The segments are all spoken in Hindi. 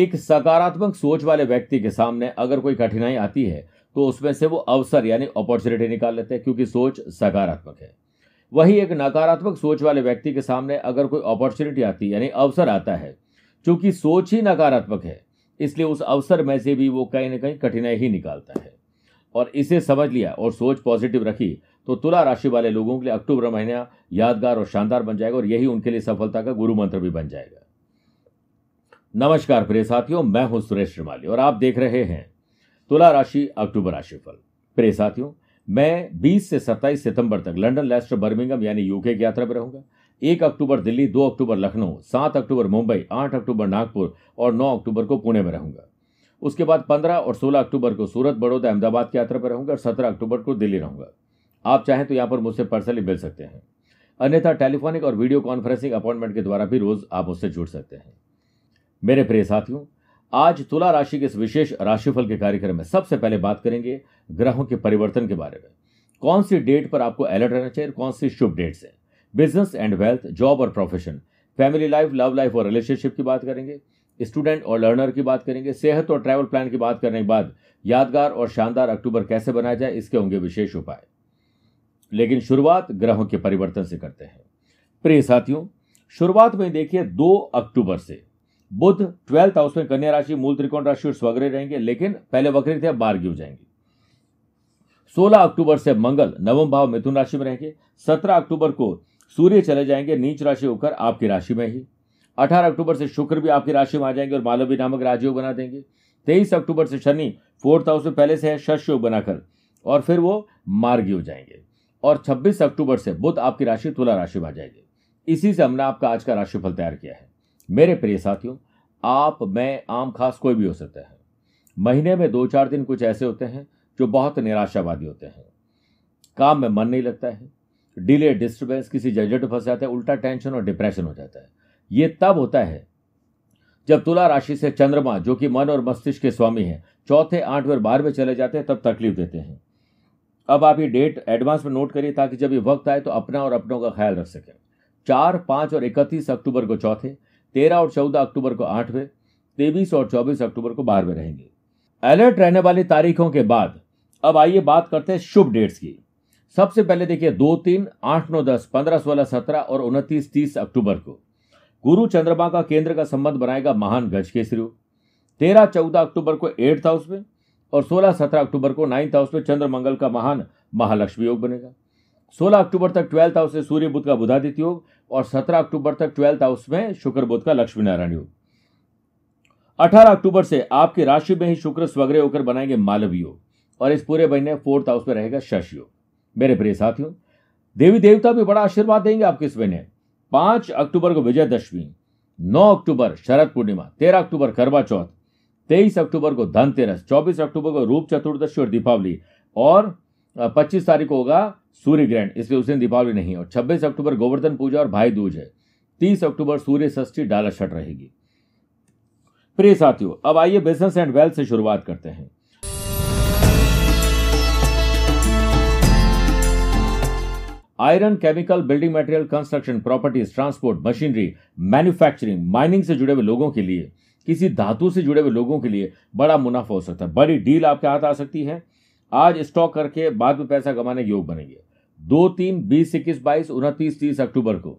एक सकारात्मक सोच वाले व्यक्ति के सामने अगर कोई कठिनाई आती है तो उसमें से वो अवसर यानी अपॉर्चुनिटी निकाल लेते हैं, क्योंकि सोच सकारात्मक है। वही एक नकारात्मक सोच वाले व्यक्ति के सामने अगर कोई अपॉर्चुनिटी आती है, यानी अवसर आता है, क्योंकि सोच ही नकारात्मक है, इसलिए उस अवसर में से भी वो कहीं ना कहीं कठिनाई ही निकालता है। और इसे समझ लिया और सोच पॉजिटिव रखी तो तुला राशि वाले लोगों के लिए अक्टूबर महीना यादगार और शानदार बन जाएगा और यही उनके लिए सफलता का गुरु मंत्र भी बन जाएगा। नमस्कार प्रिय साथियों, मैं हूँ सुरेश श्रीमाली और आप देख रहे हैं तुला राशि अक्टूबर राशिफल। प्रिय साथियों, मैं 20 से 27 सितंबर तक लंदन, लेस्टर, बर्मिंगम यानी यूके की यात्रा पर रहूँगा। एक अक्टूबर दिल्ली, दो अक्टूबर लखनऊ, सात अक्टूबर मुंबई, आठ अक्टूबर नागपुर और नौ अक्टूबर को पुणे में रहूँगा। उसके बाद पंद्रह और सोलह अक्टूबर को सूरत, बड़ौदा, अहमदाबाद की यात्रा पर रहूँगा और सत्रह अक्टूबर को दिल्ली रहूँगा। आप चाहें तो यहाँ पर मुझसे पर्सनली मिल सकते हैं। अन्यथा टेलीफोनिक और वीडियो कॉन्फ्रेंसिंग अपॉइंटमेंट के द्वारा भी रोज आप मुझसे जुड़ सकते हैं। मेरे प्रिय साथियों, आज तुला राशि के इस विशेष राशिफल के कार्यक्रम में सबसे पहले बात करेंगे ग्रहों के परिवर्तन के बारे में। कौन सी डेट पर आपको अलर्ट रहना चाहिए कौन सी शुभ डेट्स हैं? बिज़नेस एंड वेल्थ, जॉब और profession, family life, love life और रिलेशनशिप की बात करेंगे, स्टूडेंट और लर्नर की बात करेंगे, सेहत और ट्रैवल प्लान की बात करने के बाद यादगार और शानदार अक्टूबर कैसे बनाया जाए, इसके होंगे विशेष उपाय। लेकिन शुरुआत ग्रहों के परिवर्तन से करते हैं। प्रिय साथियों, शुरुआत में देखिए दो अक्टूबर से। बुध ट्वेल्थ हाउस में कन्या राशि, मूल त्रिकोण राशि और स्वग्रह रहेंगे, लेकिन पहले वक्री थे बारगी हो जाएँगे। 16 अक्टूबर से मंगल, नवम भाव मिथुन राशि में रहेंगे। 17 अक्टूबर को सूर्य चले जाएँगे, नीच राशि होकर आपकी राशि में ही। 18 अक्टूबर से शुक्र भी आपकी राशि में आ जाएँगे और मालवी नामक राजयोग बना देंगे। 23 अक्टूबर से शनि, फोर्थ हाउस में पहले से है शश योग बनाकर, और फिर वो मार्गी हो जाएँगे। और 26 अक्टूबर से बुध आपकी राशि, तुला राशि में आ जाएगी। इसी से हमने आपका आज का राशिफल तैयार किया है। मेरे प्रिय साथियों, आप, मैं, आम खास कोई भी हो सकता है। महीने में दो चार दिन कुछ ऐसे होते हैं जो बहुत निराशावादी होते हैं। काम में मन नहीं लगता है, डिले, डिस्टर्बेंस, किसी झंझट फंस जाता है, उल्टा टेंशन और डिप्रेशन हो जाता है। ये तब होता है जब तुला राशि से चंद्रमा, जो कि मन और मस्तिष्क के स्वामी हैं, चौथे, आठवें और बारहवें चले जाते हैं, तब तकलीफ़ देते हैं। अब आप ये डेट एडवांस में नोट करिए ताकि जब ये वक्त आए तो अपना और अपनों का ख्याल रख सकें। चार, पाँच और इकतीस अक्टूबर को चौथे तेरह और चौदह अक्टूबर को आठवें तेईस और चौबीस अक्टूबर को बारहवें रहेंगे। अलर्ट रहने वाली तारीखों के बाद, अब आइए बात करते हैं शुभ डेट्स की। सबसे पहले देखिए दो तीन, आठ, नौ, दस, पंद्रह, सोलह, सत्रह और उनतीस, तीस अक्टूबर को। गुरु चंद्रमा का केंद्र का संबंध बनाएगा महान गज केसरी तेरह, चौदह अक्टूबर को एट्थ हाउस में और सोलह, सत्रह अक्टूबर को नाइन्थ हाउस में चंद्र मंगल का महान महालक्ष्मी योग बनेगा। सोलह अक्टूबर तक ट्वेल्थ हाउस में सूर्य बुद्ध का बुधादित्य योग और सत्रह अक्टूबर तक ट्वेल्थ हाउस में शुक्र बुद्ध का लक्ष्मी नारायण योग। अठारह अक्टूबर से आपकी राशि में ही शुक्र स्वग्रह होकर बनाएँगे मालव योग और इस पूरे महीने फोर्थ हाउस में रहेगा शश योग। मेरे प्रिय साथियों, देवी देवता भी बड़ा आशीर्वाद देंगे आपके इस महीने। पाँच अक्टूबर को विजयदशमी, नौ अक्टूबर शरद पूर्णिमा, तेरह अक्टूबर करवा चौथ, तेईस अक्टूबर को धनतेरस, चौबीस अक्टूबर को रूप चतुर्दशी और दीपावली और पच्चीस तारीख को होगा सूर्य ग्रहण, इसलिए उस दिन दीपावली नहीं और छब्बीस अक्टूबर गोवर्धन पूजा और भाई दूज है। तीस अक्टूबर सूर्य षष्ठी डाला छठ रहेगी। प्रिय साथियों, अब आइए बिज़नेस एंड वेल्थ से शुरुआत करते हैं। Iron chemical building material construction properties transport machinery manufacturing mining से जुड़े हुए लोगों के लिए, किसी धातु से जुड़े हुए लोगों के लिए बड़ा मुनाफा हो सकता है। बड़ी डील आपके हाथ आ सकती है। आज स्टॉक करके बाद में पैसा कमाने के योग बनेंगे। दो तीन बीस इक्कीस बाईस उनतीस तीस अक्टूबर को।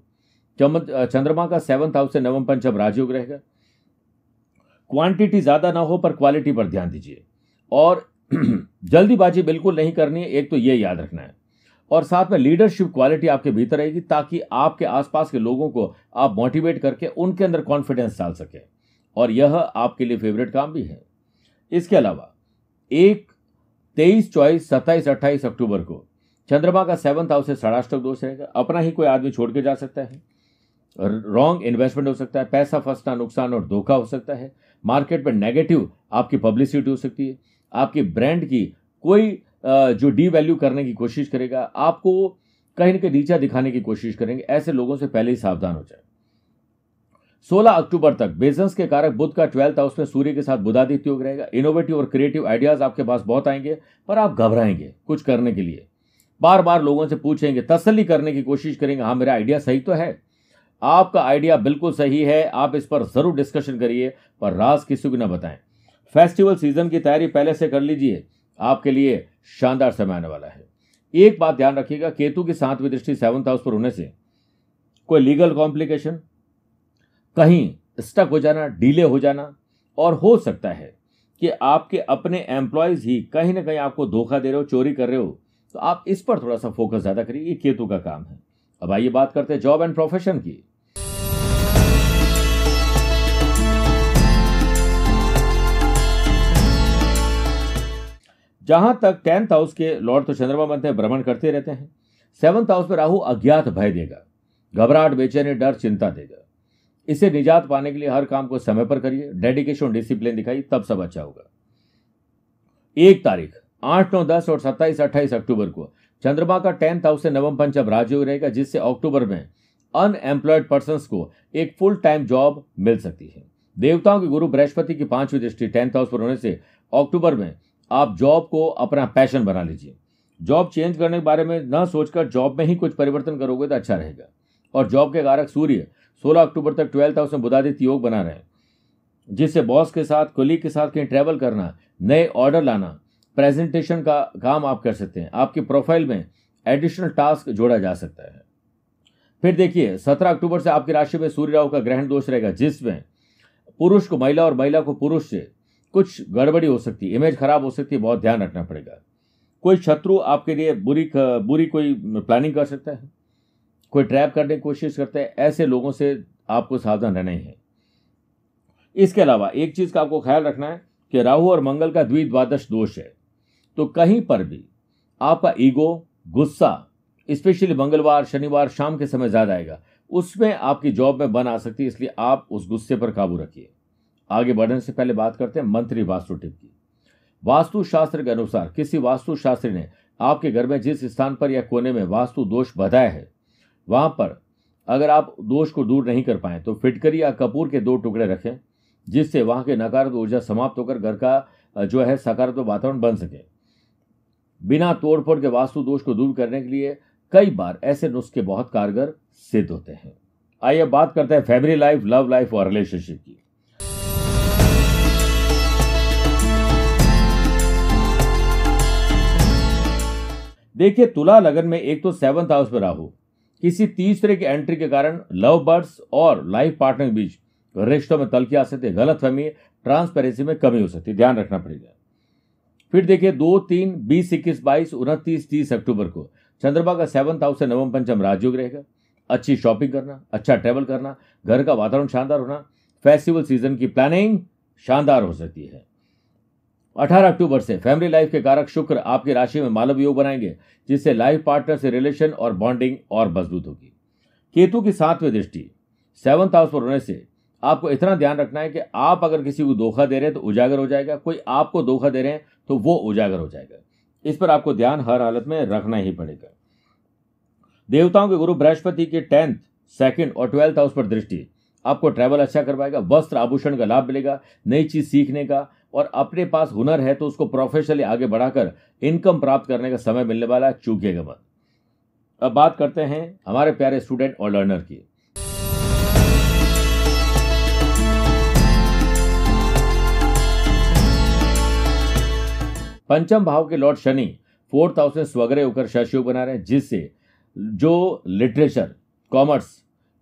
चंद्रमा का सेवंथ हाउस से नवम पंचम राजयोग रहेगा। क्वांटिटी ज़्यादा ना हो पर क्वालिटी पर ध्यान दीजिए। और जल्दीबाजी बिल्कुल नहीं करनी है एक तो ये याद रखना है। और साथ में लीडरशिप क्वालिटी आपके भीतर रहेगी ताकि आपके आसपास के लोगों को आप मोटिवेट करके उनके अंदर कॉन्फिडेंस डाल सके। और यह आपके लिए फेवरेट काम भी है। इसके अलावा एक तेईस चौबीस, सत्ताईस, अट्ठाईस अक्टूबर को। चंद्रमा का सेवंथ हाउस से षडाष्टक दोष रहेगा। अपना ही कोई आदमी छोड़ के जा सकता है। रॉन्ग इन्वेस्टमेंट हो सकता है, पैसा फंसना, नुकसान और धोखा हो सकता है। मार्केट में नेगेटिव आपकी पब्लिसिटी हो सकती है। आपकी ब्रांड की कोई जो डी वैल्यू करने की कोशिश करेगा, आपको कहीं ना कहीं नीचा दिखाने की कोशिश करेंगे। ऐसे लोगों से पहले ही सावधान हो जाए। 16 अक्टूबर तक बिज़नेस के कारक बुद्ध का ट्वेल्थ हाउस में सूर्य के साथ बुधादित्य योग रहेगा। इनोवेटिव और क्रिएटिव आइडियाज़ आपके पास बहुत आएँगे, पर आप घबराएँगे कुछ करने के लिए। बार बार लोगों से पूछेंगे तसली करने की कोशिश करेंगे हाँ मेरा आइडिया सही तो है। आपका आइडिया बिल्कुल सही है, आप इस पर ज़रूर डिस्कशन करिए, पर राज किसी को न बताएँ। फेस्टिवल सीज़न की तैयारी पहले से कर लीजिए, आपके लिए शानदार समय आने वाला है। एक बात ध्यान रखिएगा, केतु की सातवीं दृष्टि सेवंथ हाउस पर होने से कोई लीगल कॉम्प्लिकेशन कहीं स्टक हो जाना डीले हो जाना, और हो सकता है कि आपके अपने एम्प्लॉयज़ ही कहीं ना कहीं आपको धोखा दे रहे हो, चोरी कर रहे हो तो आप इस पर थोड़ा सा फोकस ज़्यादा करिए, ये केतु का काम है। अब आइए बात करते हैं जॉब एंड प्रोफेशन की। जहाँ तक टेंथ हाउस के लॉर्ड तो चंद्रमा बनते हैं भ्रमण करते रहते हैं, सेवंथ हाउस में राहु अज्ञात भय देगा, घबराहट, बेचैनी, डर, चिंता देगा। इसे निजात पाने के लिए हर काम को समय पर करिए डेडिकेशन और डिसिप्लिन दिखाइए, तब सब अच्छा होगा। एक तारीख, आठ, नौ, दस और सत्ताईस, अट्ठाईस अक्टूबर को, चंद्रमा का टेंथ हाउस से नवम पंचम राजयोग रहेगा, जिससे अक्टूबर में अनएम्प्लॉयड पर्सन को एक फुल टाइम जॉब मिल सकती है। देवताओं के गुरु बृहस्पति की पांचवी दृष्टि टेंथ हाउस पर होने से अक्टूबर में आप जॉब को अपना पैशन बना लीजिए। जॉब चेंज करने के बारे में न सोचकर जॉब में ही कुछ परिवर्तन करोगे तो अच्छा रहेगा। और जॉब के कारक सूर्य 16 अक्टूबर तक ट्वेल्थ हाउस में बुधादित्य योग बना रहे। जिससे बॉस के साथ कोलीग के साथ कहीं ट्रैवल करना, नए ऑर्डर लाना प्रेजेंटेशन का काम आप कर सकते हैं। आपकी प्रोफ़ाइल में एडिशनल टास्क जोड़ा जा सकता है। फिर देखिए 17 अक्टूबर से आपकी राशि में सूर्य राहु का ग्रहण दोष रहेगा, जिसमें पुरुष को महिला और महिला को पुरुष से कुछ गड़बड़ी हो सकती है। इमेज खराब हो सकती है, बहुत ध्यान रखना पड़ेगा। कोई शत्रु आपके लिए बुरी बुरी कोई प्लानिंग कर सकता है? कोई ट्रैप करने की कोशिश करते हैं, ऐसे लोगों से आपको सावधान रहना ही है। इसके अलावा एक चीज़ का आपको ख्याल रखना है कि राहु और मंगल का द्विद्वादश दोष है। तो कहीं पर भी आपका ईगो, गुस्सा, स्पेशली मंगलवार, शनिवार, शाम के समय ज़्यादा आएगा। उसमें आपकी जॉब में बन आ सकती है, इसलिए आप उस गुस्से पर काबू रखिए। आगे बढ़ने से पहले बात करते हैं मंत्री वास्तु टिप की। वास्तु शास्त्र के अनुसार किसी वास्तु शास्त्री ने आपके घर में जिस स्थान पर या कोने में वास्तु दोष बताया है वहाँ पर अगर आप दोष को दूर नहीं कर पाए तो फिटकरी या कपूर के दो टुकड़े रखें, जिससे वहाँ के नकारात्मक ऊर्जा समाप्त होकर घर का जो है सकारात्मक वातावरण बन सके। बिना तोड़फोड़ के वास्तु दोष को दूर करने के लिए कई बार ऐसे नुस्खे बहुत कारगर सिद्ध होते हैं। आइए बात करते हैं फैमिली लाइफ, लव लाइफ और रिलेशनशिप की। देखिए, तुला लगन में एक तो सेवंथ हाउस में राहु किसी तीसरे की एंट्री के कारण लव बर्ड्स और लाइफ पार्टनर के बीच रिश्तों में तलखी आ सकती है गलत फहमी ट्रांसपेरेंसी में कमी हो सकती है, ध्यान रखना पड़ेगा। फिर देखिए, दो, तीन, बीस, इक्कीस, बाईस, उनतीस, तीस अक्टूबर को चंद्रमा का सेवंथ हाउस से नवम पंचम राजयोग रहेगा। अच्छी शॉपिंग करना अच्छा ट्रेवल करना, घर का वातावरण शानदार होना फेस्टिवल सीज़न की प्लानिंग शानदार हो सकती है। 18 अक्टूबर से फैमिली लाइफ के कारक शुक्र आपकी राशि में मालव योग बनाएँगे, जिससे लाइफ पार्टनर से रिलेशन और बॉन्डिंग और मज़बूत होगी। केतु की सातवीं दृष्टि, सेवंथ हाउस पर होने से आपको इतना ध्यान रखना है कि आप अगर किसी को धोखा दे रहे हैं तो उजागर हो जाएगा, कोई आपको धोखा दे रहे हैं तो वो उजागर हो जाएगा। इस पर आपको ध्यान हर हालत में रखना ही पड़ेगा। देवताओं के गुरु बृहस्पति के टेंथ, सेकंड और ट्वेल्थ हाउस पर दृष्टि, आपको ट्रैवल अच्छा करवाएगा, वस्त्र आभूषण का लाभ मिलेगा, नई चीज़ सीखने का और अपने पास हुनर है तो उसको प्रोफेशनली आगे बढ़ाकर इनकम प्राप्त करने का समय मिलने वाला है, चूकेगा मत। अब बात करते हैं हमारे प्यारे स्टूडेंट और लर्नर की। पंचम भाव के लॉर्ड शनि फोर्थ हाउस में स्वग्रह होकर शशयोग बना रहे हैं, जिससे जो literature commerce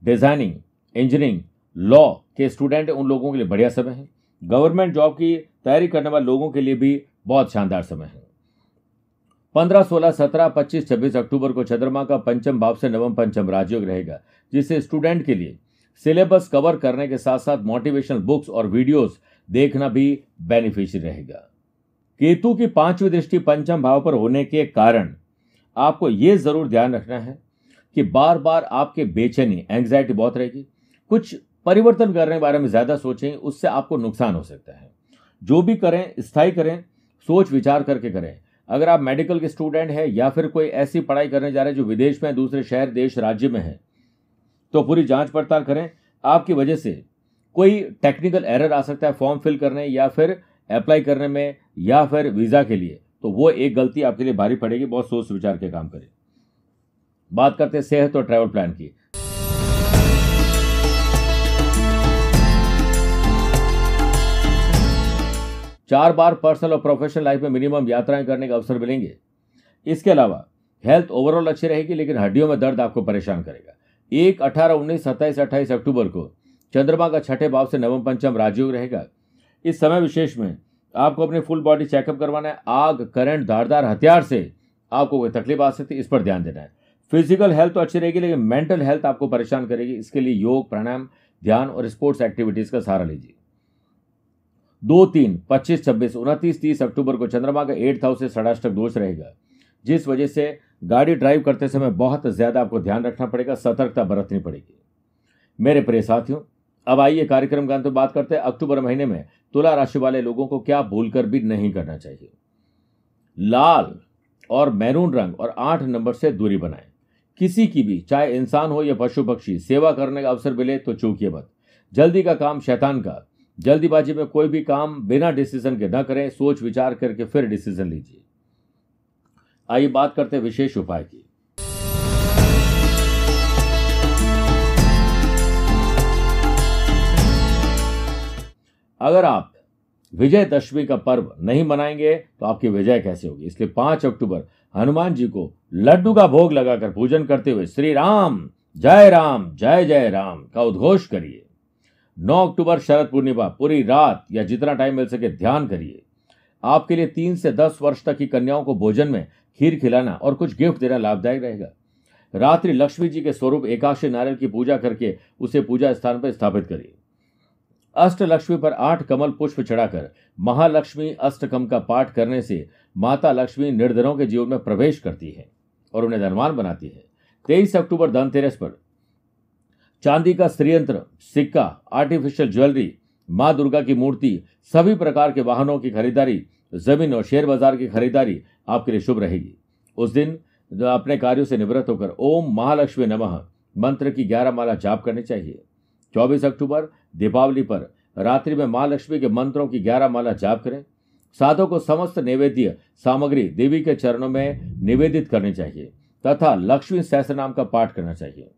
designing engineering law के स्टूडेंट उन लोगों के लिए बढ़िया समय है। गवर्नमेंट जॉब की तैयारी करने वाले लोगों के लिए भी बहुत शानदार समय है। पंद्रह, सोलह, सत्रह, पच्चीस, छब्बीस अक्टूबर को चंद्रमा का पंचम भाव से नवम पंचम राजयोग रहेगा जिससे स्टूडेंट के लिए सिलेबस कवर करने के साथ साथ मोटिवेशनल बुक्स और वीडियोस देखना भी बेनिफिशियल रहेगा। केतु की पांचवी दृष्टि पंचम भाव पर होने के कारण आपको यह ज़रूर ध्यान रखना है कि बार बार आपके बेचैनी एंग्जाइटी बहुत रहेगी। कुछ परिवर्तन करने के बारे में ज़्यादा सोचें, उससे आपको नुकसान हो सकता है। जो भी करें, स्थायी करें, सोच विचार करके करें। अगर आप मेडिकल के स्टूडेंट हैं या फिर कोई ऐसी पढ़ाई करने जा रहे हैं जो विदेश में दूसरे शहर, देश, राज्य में है तो पूरी जाँच पड़ताल करें। आपकी वजह से कोई टेक्निकल एरर आ सकता है फॉर्म फिल करने या फिर अप्लाई करने में या फिर वीज़ा के लिए। तो वो एक गलती आपके लिए भारी पड़ेगी, बहुत सोच विचार के काम करें। बात करते हैं सेहत और ट्रैवल प्लान की। चार बार पर्सनल और प्रोफेशनल लाइफ में मिनिमम यात्राएँ करने का अवसर मिलेंगे। इसके अलावा हेल्थ ओवरऑल अच्छी रहेगी, लेकिन हड्डियों में दर्द आपको परेशान करेगा। एक, अठारह, उन्नीस, सत्ताईस, अट्ठाईस अक्टूबर को चंद्रमा का छठे भाव से नवम, पंचम राजयोग रहेगा। इस समय विशेष में आपको अपनी फुल बॉडी चेकअप करवाना है। आग करंट धारदार, हथियार से आपको कोई तकलीफ़ आ सकती है, इस पर ध्यान देना है। फ़िज़िकल हेल्थ तो अच्छी रहेगी, लेकिन मेंटल हेल्थ आपको परेशान करेगी। इसके लिए योग, प्राणायाम, ध्यान और स्पोर्ट्स एक्टिविटीज़ का सहारा लीजिए। दो तीन, पच्चीस, छब्बीस, उनतीस, तीस अक्टूबर को चंद्रमा का एट हाउस से षडाष्टक दोष रहेगा। जिस वजह से गाड़ी ड्राइव करते समय बहुत ज़्यादा आपको ध्यान रखना पड़ेगा, सतर्कता बरतनी पड़ेगी। मेरे प्रिय साथियों, अब आइए कार्यक्रम का अंत बात करते हैं। अक्टूबर महीने में तुला राशि वाले लोगों को क्या भूलकर भी नहीं करना चाहिए? लाल और मैरून रंग और आठ नंबर से दूरी बनाएँ। किसी की भी, चाहे इंसान हो या पशु पक्षी, सेवा करने का अवसर मिले तो चूकिए मत। जल्दी का काम शैतान का जल्दीबाजी में कोई भी काम बिना डिसीज़न के न करें, सोच विचार करके फिर डिसीज़न लीजिए। आइए बात करते हैं विशेष उपाय की। अगर आप विजयदशमी का पर्व नहीं मनाएँगे तो आपकी विजय कैसे होगी? इसलिए पाँच अक्टूबर, हनुमान जी को लड्डू का भोग लगाकर पूजन करते हुए श्री राम, जय राम, जय जय राम का उद्घोष करिए। 9 अक्टूबर शरद पूर्णिमा, पूरी रात या जितना टाइम मिल सके ध्यान करिए। आपके लिए तीन से दस वर्ष तक की कन्याओं को भोजन में खीर खिलाना और कुछ गिफ्ट देना लाभदायक रहेगा। रात्रि लक्ष्मी जी के स्वरूप एकाशी नारियल की पूजा करके उसे पूजा स्थान पर स्थापित करिए। अष्ट लक्ष्मी पर आठ कमल पुष्प चढ़ाकर महालक्ष्मी अष्टकम का पाठ करने से माता लक्ष्मी निर्धनों के जीवन में प्रवेश करती है और उन्हें धनवान बनाती है। तेईस अक्टूबर धनतेरस पर चांदी का श्रीयंत्र, सिक्का आर्टिफिशियल ज्वेलरी माँ दुर्गा की मूर्ति, सभी प्रकार के वाहनों की खरीदारी, ज़मीन और शेयर बाज़ार की खरीदारी आपके लिए शुभ रहेगी। उस दिन, अपने कार्यों से निवृत्त होकर ओम महालक्ष्मी नमः मंत्र की ग्यारह माला जाप करनी चाहिए। 24 अक्टूबर, दीपावली पर रात्रि में माँ लक्ष्मी के मंत्रों की ग्यारह माला जाप करें। साधो को समस्त नैवेद्य सामग्री देवी के चरणों में निवेदित करनी चाहिए, तथा लक्ष्मी सहस्र नाम का पाठ करना चाहिए।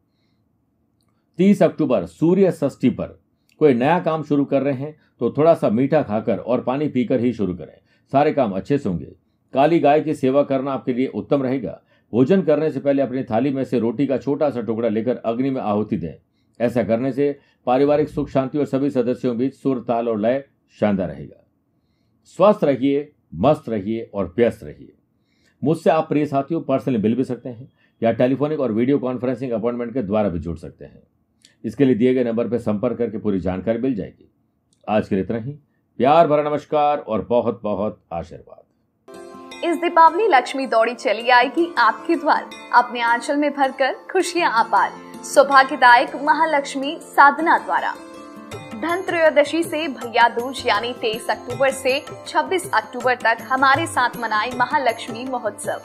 तीस अक्टूबर, सूर्य षष्ठी पर। कोई नया काम शुरू कर रहे हैं तो थोड़ा सा मीठा खाकर और पानी पीकर ही शुरू करें। सारे काम अच्छे से होंगे। काली गाय की सेवा करना आपके लिए उत्तम रहेगा। भोजन करने से पहले अपनी थाली में से रोटी का छोटा सा टुकड़ा लेकर अग्नि में आहुति दें। ऐसा करने से पारिवारिक सुख, शांति और सभी सदस्यों के बीच सुर, ताल और लय शानदार रहेगा। स्वस्थ रहिए, मस्त रहिए और व्यस्त रहिए। मुझसे आप प्रिय साथियों, पर्सनली मिल भी सकते हैं या टेलीफोनिक और वीडियो कॉन्फ्रेंसिंग अपॉइंटमेंट के द्वारा भी जुड़ सकते हैं। इसके लिए दिए गए नंबर पर संपर्क करके पूरी जानकारी मिल जाएगी। आज के लिए इतना ही। प्यार भरा नमस्कार और बहुत बहुत आशीर्वाद। इस दीपावली लक्ष्मी दौड़ी चली आएगी आपके द्वार। अपने आंचल में भरकर खुशियाँ अपार सौभाग्यदायक महालक्ष्मी साधना द्वारा। धन त्रयोदशी से भैया दूज, यानी 23 अक्टूबर से 26 अक्टूबर तक हमारे साथ मनाए महालक्ष्मी महोत्सव।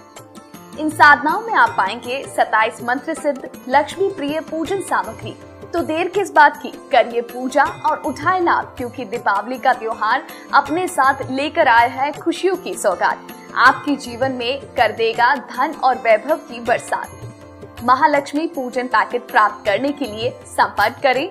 इन साधनाओं में आप पाएँगे 27 मंत्र सिद्ध, लक्ष्मी प्रिय पूजन सामग्री। तो देर किस बात की? करिए पूजा और उठाए लाभ, क्योंकि दीपावली का त्योहार अपने साथ लेकर आया है खुशियों की सौगात। आपके जीवन में कर देगा धन और वैभव की बरसात। महालक्ष्मी पूजन पैकेट प्राप्त करने के लिए संपर्क करें।